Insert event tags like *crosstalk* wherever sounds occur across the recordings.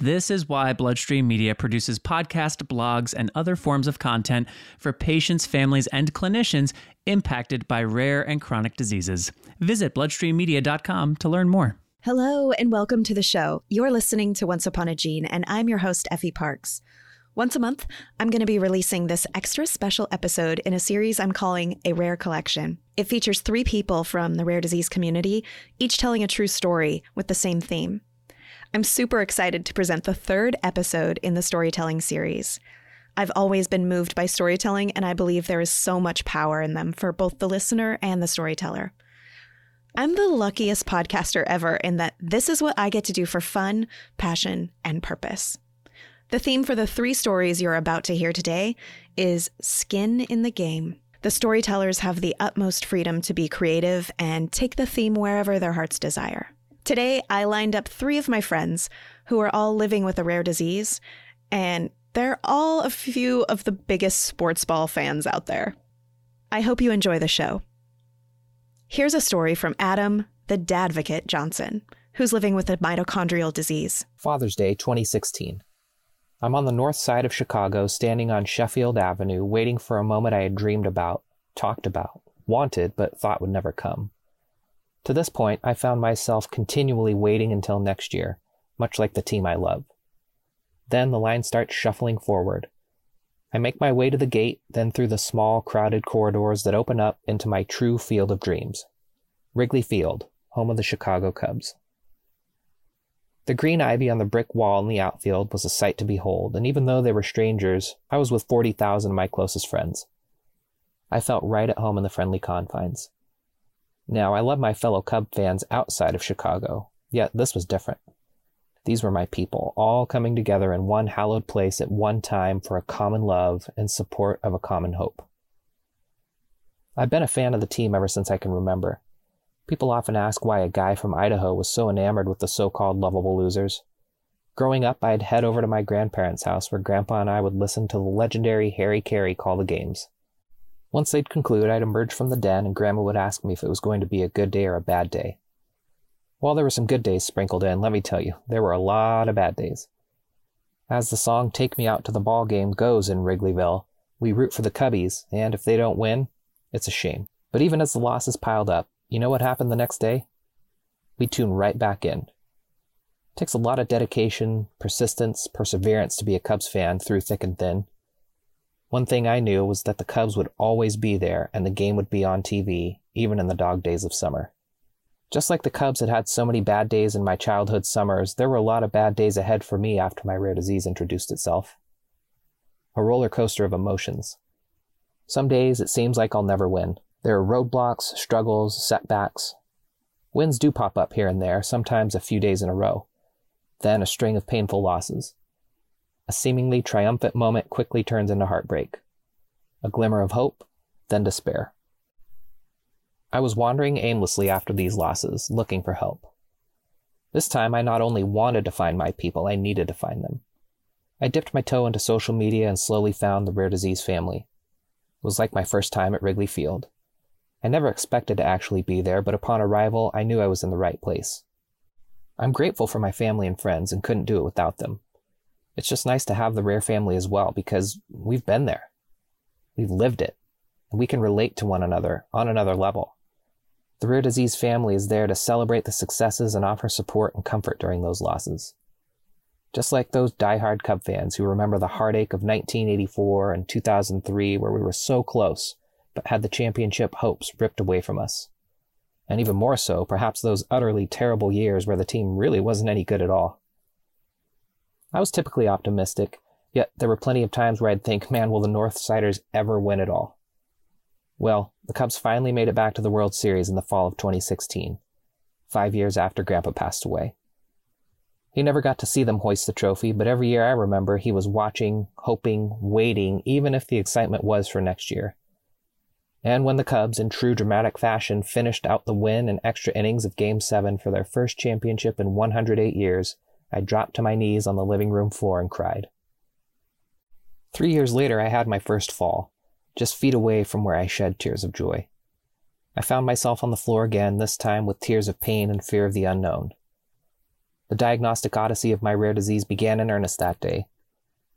This is why Bloodstream Media produces podcast, blogs, and other forms of content for patients, families, and clinicians impacted by rare and chronic diseases. Visit bloodstreammedia.com to learn more. Hello, and welcome to the show. You're listening to Once Upon a Gene, and I'm your host, Effie Parks. Once a month, I'm going to be releasing this extra special episode in a series I'm calling A Rare Collection. It features three people from the rare disease community, each telling a true story with the same theme. I'm super excited to present the third episode in the storytelling series. I've always been moved by storytelling, and I believe there is so much power in them for both the listener and the storyteller. I'm the luckiest podcaster ever in that this is what I get to do for fun, passion, and purpose. The theme for the three stories you're about to hear today is skin in the game. The storytellers have the utmost freedom to be creative and take the theme wherever their hearts desire. Today, I lined up three of my friends who are all living with a rare disease, and they're all a few of the biggest sports ball fans out there. I hope you enjoy the show. Here's a story from Adam, the Dadvocate Johnson, who's living with a mitochondrial disease. Father's Day 2016. I'm on the north side of Chicago, standing on Sheffield Avenue, waiting for a moment I had dreamed about, talked about, wanted, but thought would never come. To this point, I found myself continually waiting until next year, much like the team I love. Then the line starts shuffling forward. I make my way to the gate, then through the small, crowded corridors that open up into my true field of dreams Wrigley Field, home of the Chicago Cubs. The green ivy on the brick wall in the outfield was a sight to behold, and even though they were strangers, I was with 40,000 of my closest friends. I felt right at home in the friendly confines. Now, I love my fellow Cub fans outside of Chicago, yet this was different. These were my people, all coming together in one hallowed place at one time for a common love and support of a common hope. I've been a fan of the team ever since I can remember. People often ask why a guy from Idaho was so enamored with the so called lovable losers. Growing up, I'd head over to my grandparents' house where Grandpa and I would listen to the legendary Harry Caray call the games. Once they'd conclude, I'd emerge from the den and Grandma would ask me if it was going to be a good day or a bad day. While there were some good days sprinkled in, let me tell you, there were a lot of bad days. As the song Take Me Out to the Ball Game goes in Wrigleyville, we root for the Cubbies, and if they don't win, it's a shame. But even as the losses piled up, you know what happened the next day? We tune right back in. It takes a lot of dedication, persistence, perseverance to be a Cubs fan through thick and thin. One thing I knew was that the Cubs would always be there and the game would be on TV, even in the dog days of summer. Just like the Cubs had had so many bad days in my childhood summers, there were a lot of bad days ahead for me after my rare disease introduced itself. A roller coaster of emotions. Some days it seems like I'll never win. There are roadblocks, struggles, setbacks. Wins do pop up here and there, sometimes a few days in a row. Then a string of painful losses. A seemingly triumphant moment quickly turns into heartbreak. A glimmer of hope, then despair. I was wandering aimlessly after these losses, looking for help. This time I not only wanted to find my people, I needed to find them. I dipped my toe into social media and slowly found the rare disease family. It was like my first time at Wrigley Field. I never expected to actually be there, but upon arrival, I knew I was in the right place. I'm grateful for my family and friends and couldn't do it without them it's just nice to have the rare family as well because we've been there. We've lived it. And we can relate to one another on another level. The rare disease family is there to celebrate the successes and offer support and comfort during those losses. Just like those die-hard Cub fans who remember the heartache of 1984 and 2003 where we were so close, but had the championship hopes ripped away from us. And even more so, perhaps those utterly terrible years where the team really wasn't any good at all. I was typically optimistic, yet there were plenty of times where I'd think, man, will the Northsiders ever win it all? Well, the Cubs finally made it back to the World Series in the fall of 2016, five years after Grandpa passed away. He never got to see them hoist the trophy, but every year I remember he was watching, hoping, waiting, even if the excitement was for next year. And when the Cubs, in true dramatic fashion, finished out the win and extra innings of Game 7 for their first championship in 108 years, I dropped to my knees on the living room floor and cried. Three years later, I had my first fall, just feet away from where I shed tears of joy. I found myself on the floor again, this time with tears of pain and fear of the unknown. The diagnostic odyssey of my rare disease began in earnest that day.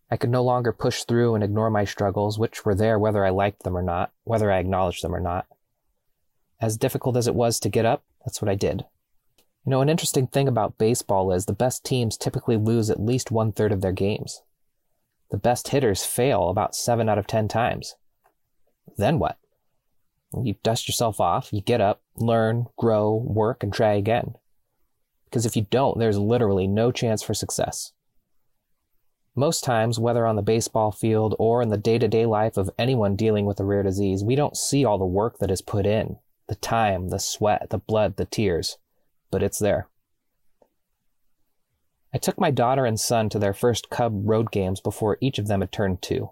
I could no longer push through and ignore my struggles, which were there whether I liked them or not, whether I acknowledged them or not. As difficult as it was to get up, that's what I did. You know, an interesting thing about baseball is the best teams typically lose at least one third of their games. The best hitters fail about seven out of ten times. Then what? You dust yourself off, you get up, learn, grow, work, and try again. Because if you don't, there's literally no chance for success. Most times, whether on the baseball field or in the day to day life of anyone dealing with a rare disease, we don't see all the work that is put in the time, the sweat, the blood, the tears, but it's there. I took my daughter and son to their first Cub road games before each of them had turned two.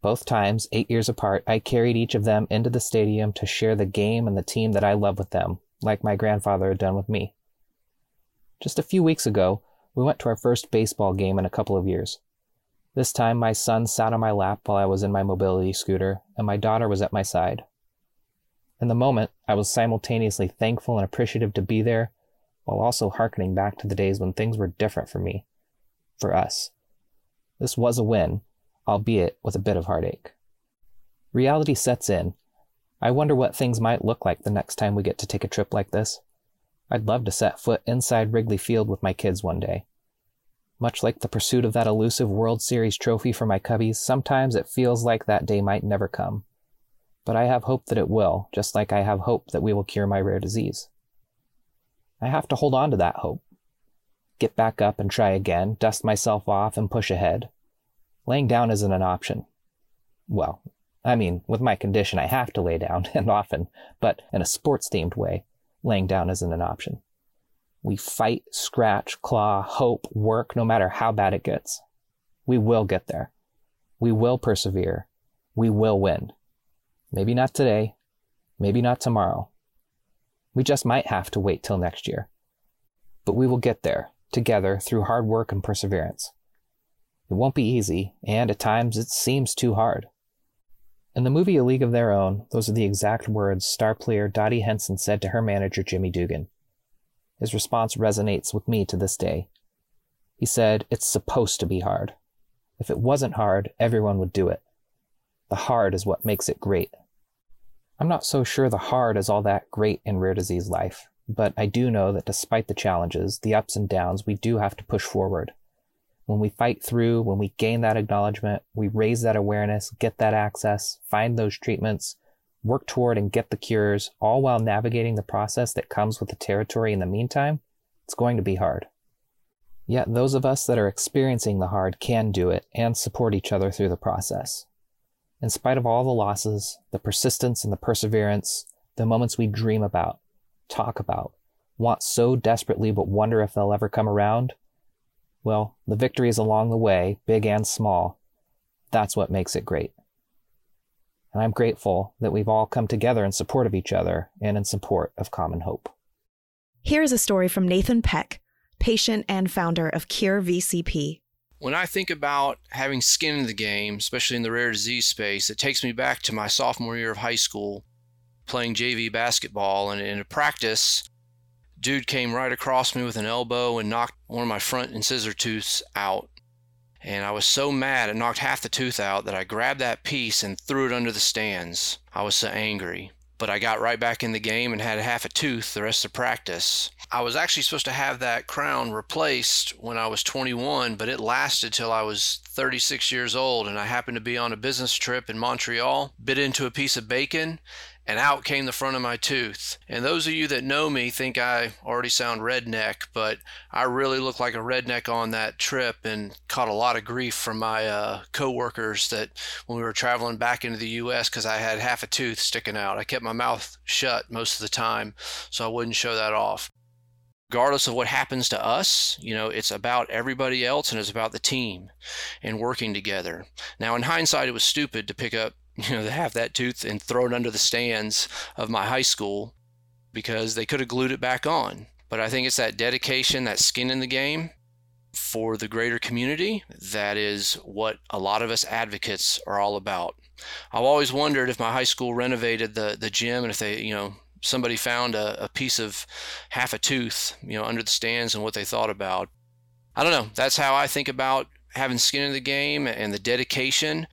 Both times, eight years apart, I carried each of them into the stadium to share the game and the team that I love with them, like my grandfather had done with me. Just a few weeks ago, we went to our first baseball game in a couple of years. This time, my son sat on my lap while I was in my mobility scooter, and my daughter was at my side. In the moment, I was simultaneously thankful and appreciative to be there, while also hearkening back to the days when things were different for me, for us. This was a win, albeit with a bit of heartache. Reality sets in. I wonder what things might look like the next time we get to take a trip like this. I'd love to set foot inside Wrigley Field with my kids one day. Much like the pursuit of that elusive World Series trophy for my Cubbies, sometimes it feels like that day might never come. But I have hope that it will, just like I have hope that we will cure my rare disease. I have to hold on to that hope. Get back up and try again, dust myself off and push ahead. Laying down isn't an option. Well, I mean, with my condition, I have to lay down, *laughs* and often, but in a sports themed way laying down isn't an option. We fight, scratch, claw, hope, work, no matter how bad it gets. We will get there. We will persevere. We will win. Maybe not today. Maybe not tomorrow. We just might have to wait till next year. But we will get there, together, through hard work and perseverance. It won't be easy, and at times it seems too hard. In the movie A League of Their Own, those are the exact words star player Dottie Hinson said to her manager Jimmy Dugan. His response resonates with me to this day. He said, It's supposed to be hard. If it wasn't hard, everyone would do it. The hard is what makes it great. I'm not so sure the hard is all that great in rare disease life, but I do know that despite the challenges, the ups and downs, we do have to push forward when we fight through, when we gain that acknowledgement, we raise that awareness, get that access, find those treatments, work toward and get the cures, all while navigating the process that comes with the territory in the meantime, it's going to be hard. Yet those of us that are experiencing the hard can do it and support each other through the process. In spite of all the losses, the persistence and the perseverance, the moments we dream about, talk about, want so desperately but wonder if they'll ever come around, well, the victories along the way, big and small, that's what makes it great. And I'm grateful that we've all come together in support of each other and in support of common hope. Here's a story from Nathan Peck, patient and founder of Cure VCP. When I think about having skin in the game, especially in the rare disease space, it takes me back to my sophomore year of high school playing JV basketball. And in a practice, dude came right across me with an elbow and knocked one of my front incisor tooths out. And I was so mad it knocked half the tooth out that I grabbed that piece and threw it under the stands. I was so angry. But I got right back in the game and had half a tooth the rest of practice. I was actually supposed to have that crown replaced when I was 21, but it lasted till I was 36 years old. And I happened to be on a business trip in Montreal, bit into a piece of bacon, and out came the front of my tooth. And those of you that know me think I already sound redneck, but I really looked like a redneck on that trip and caught a lot of grief from my uh, coworkers that when we were traveling back into the U.S. because I had half a tooth sticking out. I kept my mouth shut most of the time so I wouldn't show that off. Regardless of what happens to us, you know, it's about everybody else and it's about the team and working together. Now, in hindsight, it was stupid to pick up you know, have that tooth and throw it under the stands of my high school because they could have glued it back on. But I think it's that dedication, that skin in the game for the greater community. That is what a lot of us advocates are all about. I've always wondered if my high school renovated the, the gym and if they, you know, somebody found a, a piece of half a tooth, you know, under the stands and what they thought about. I don't know. That's how I think about having skin in the game and the dedication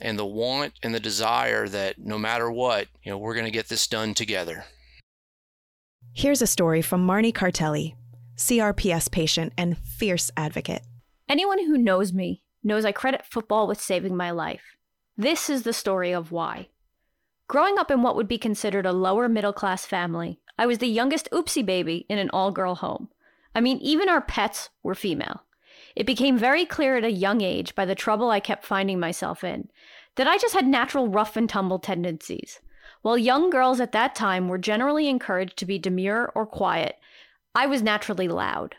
and the want and the desire that no matter what, you know, we're going to get this done together. Here's a story from Marnie Cartelli, CRPS patient and fierce advocate. Anyone who knows me knows I credit football with saving my life. This is the story of why. Growing up in what would be considered a lower middle class family, I was the youngest oopsie baby in an all girl home. I mean, even our pets were female. It became very clear at a young age by the trouble I kept finding myself in that I just had natural rough and tumble tendencies. While young girls at that time were generally encouraged to be demure or quiet, I was naturally loud.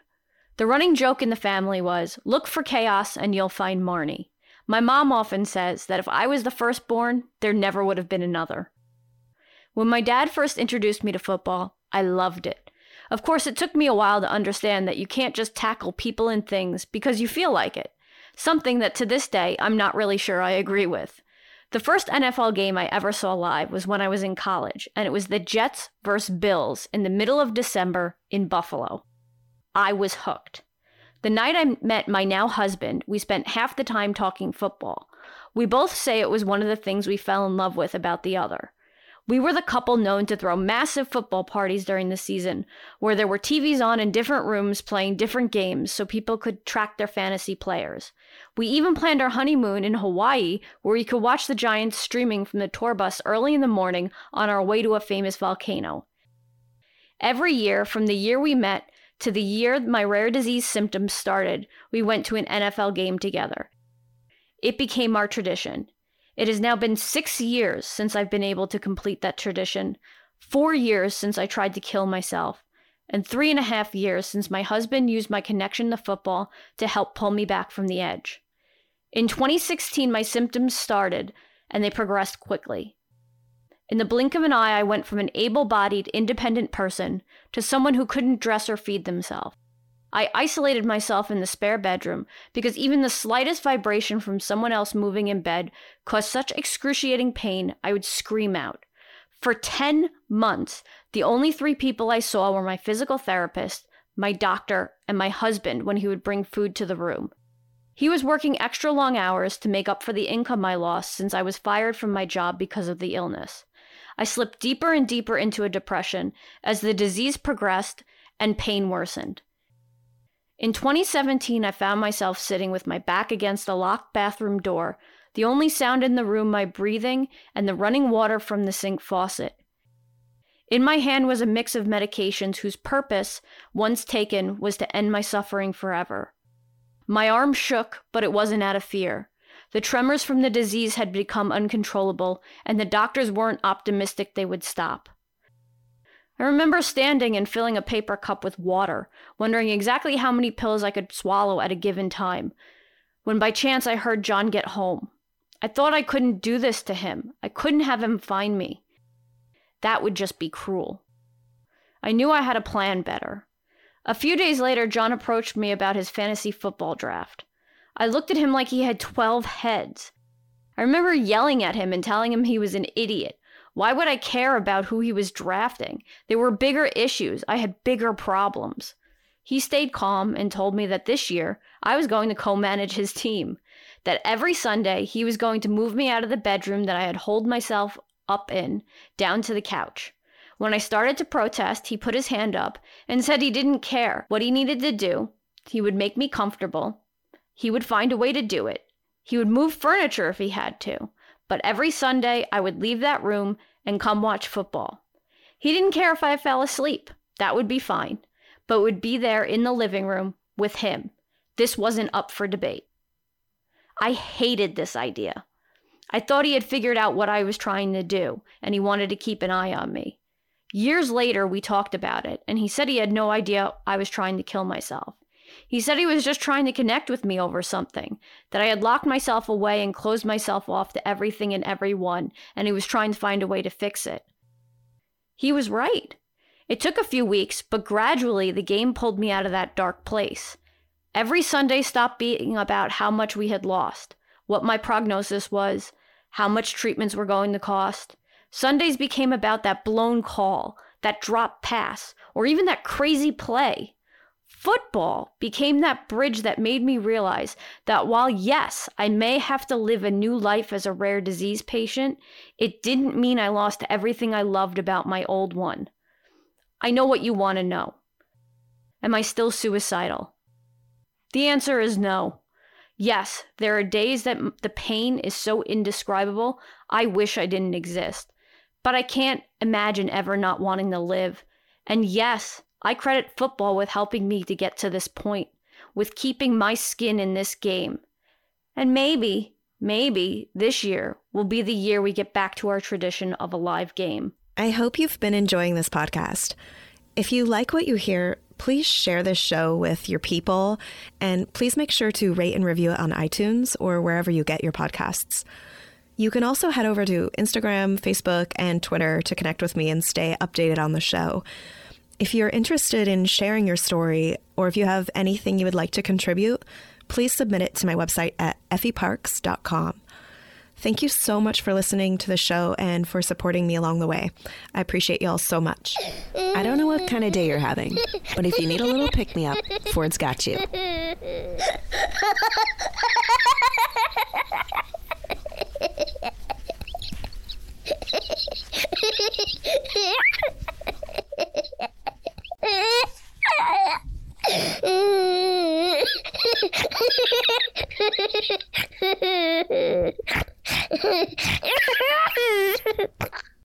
The running joke in the family was look for chaos and you'll find Marnie. My mom often says that if I was the firstborn, there never would have been another. When my dad first introduced me to football, I loved it. Of course, it took me a while to understand that you can't just tackle people and things because you feel like it, something that to this day I'm not really sure I agree with. The first NFL game I ever saw live was when I was in college, and it was the Jets versus Bills in the middle of December in Buffalo. I was hooked. The night I met my now husband, we spent half the time talking football. We both say it was one of the things we fell in love with about the other. We were the couple known to throw massive football parties during the season, where there were TVs on in different rooms playing different games so people could track their fantasy players. We even planned our honeymoon in Hawaii, where we could watch the Giants streaming from the tour bus early in the morning on our way to a famous volcano. Every year, from the year we met to the year my rare disease symptoms started, we went to an NFL game together. It became our tradition. It has now been six years since I've been able to complete that tradition, four years since I tried to kill myself, and three and a half years since my husband used my connection to football to help pull me back from the edge. In 2016, my symptoms started, and they progressed quickly. In the blink of an eye, I went from an able bodied, independent person to someone who couldn't dress or feed themselves. I isolated myself in the spare bedroom because even the slightest vibration from someone else moving in bed caused such excruciating pain I would scream out. For 10 months, the only three people I saw were my physical therapist, my doctor, and my husband when he would bring food to the room. He was working extra long hours to make up for the income I lost since I was fired from my job because of the illness. I slipped deeper and deeper into a depression as the disease progressed and pain worsened. In 2017, I found myself sitting with my back against a locked bathroom door, the only sound in the room my breathing and the running water from the sink faucet. In my hand was a mix of medications whose purpose, once taken, was to end my suffering forever. My arm shook, but it wasn't out of fear. The tremors from the disease had become uncontrollable, and the doctors weren't optimistic they would stop. I remember standing and filling a paper cup with water, wondering exactly how many pills I could swallow at a given time, when by chance I heard John get home. I thought I couldn't do this to him. I couldn't have him find me. That would just be cruel. I knew I had a plan better. A few days later, John approached me about his fantasy football draft. I looked at him like he had 12 heads. I remember yelling at him and telling him he was an idiot. Why would I care about who he was drafting? There were bigger issues. I had bigger problems. He stayed calm and told me that this year I was going to co manage his team, that every Sunday he was going to move me out of the bedroom that I had holed myself up in, down to the couch. When I started to protest, he put his hand up and said he didn't care what he needed to do. He would make me comfortable. He would find a way to do it. He would move furniture if he had to. But every Sunday, I would leave that room and come watch football. He didn't care if I fell asleep. That would be fine. But would be there in the living room with him. This wasn't up for debate. I hated this idea. I thought he had figured out what I was trying to do, and he wanted to keep an eye on me. Years later, we talked about it, and he said he had no idea I was trying to kill myself. He said he was just trying to connect with me over something, that I had locked myself away and closed myself off to everything and everyone, and he was trying to find a way to fix it. He was right. It took a few weeks, but gradually the game pulled me out of that dark place. Every Sunday stopped being about how much we had lost, what my prognosis was, how much treatments were going to cost, Sundays became about that blown call, that drop pass, or even that crazy play. Football became that bridge that made me realize that while, yes, I may have to live a new life as a rare disease patient, it didn't mean I lost everything I loved about my old one. I know what you want to know. Am I still suicidal? The answer is no. Yes, there are days that the pain is so indescribable, I wish I didn't exist but I can't imagine ever not wanting to live. And yes, I credit football with helping me to get to this point, with keeping my skin in this game. And maybe, maybe this year will be the year we get back to our tradition of a live game. I hope you've been enjoying this podcast. If you like what you hear, please share this show with your people and please make sure to rate and review it on iTunes or wherever you get your podcasts. You can also head over to Instagram, Facebook, and Twitter to connect with me and stay updated on the show. If you're interested in sharing your story, or if you have anything you would like to contribute, please submit it to my website at effieparks.com. Thank you so much for listening to the show and for supporting me along the way. I appreciate y'all so much. I don't know what kind of day you're having, but if you need a little pick me up, Ford's got you.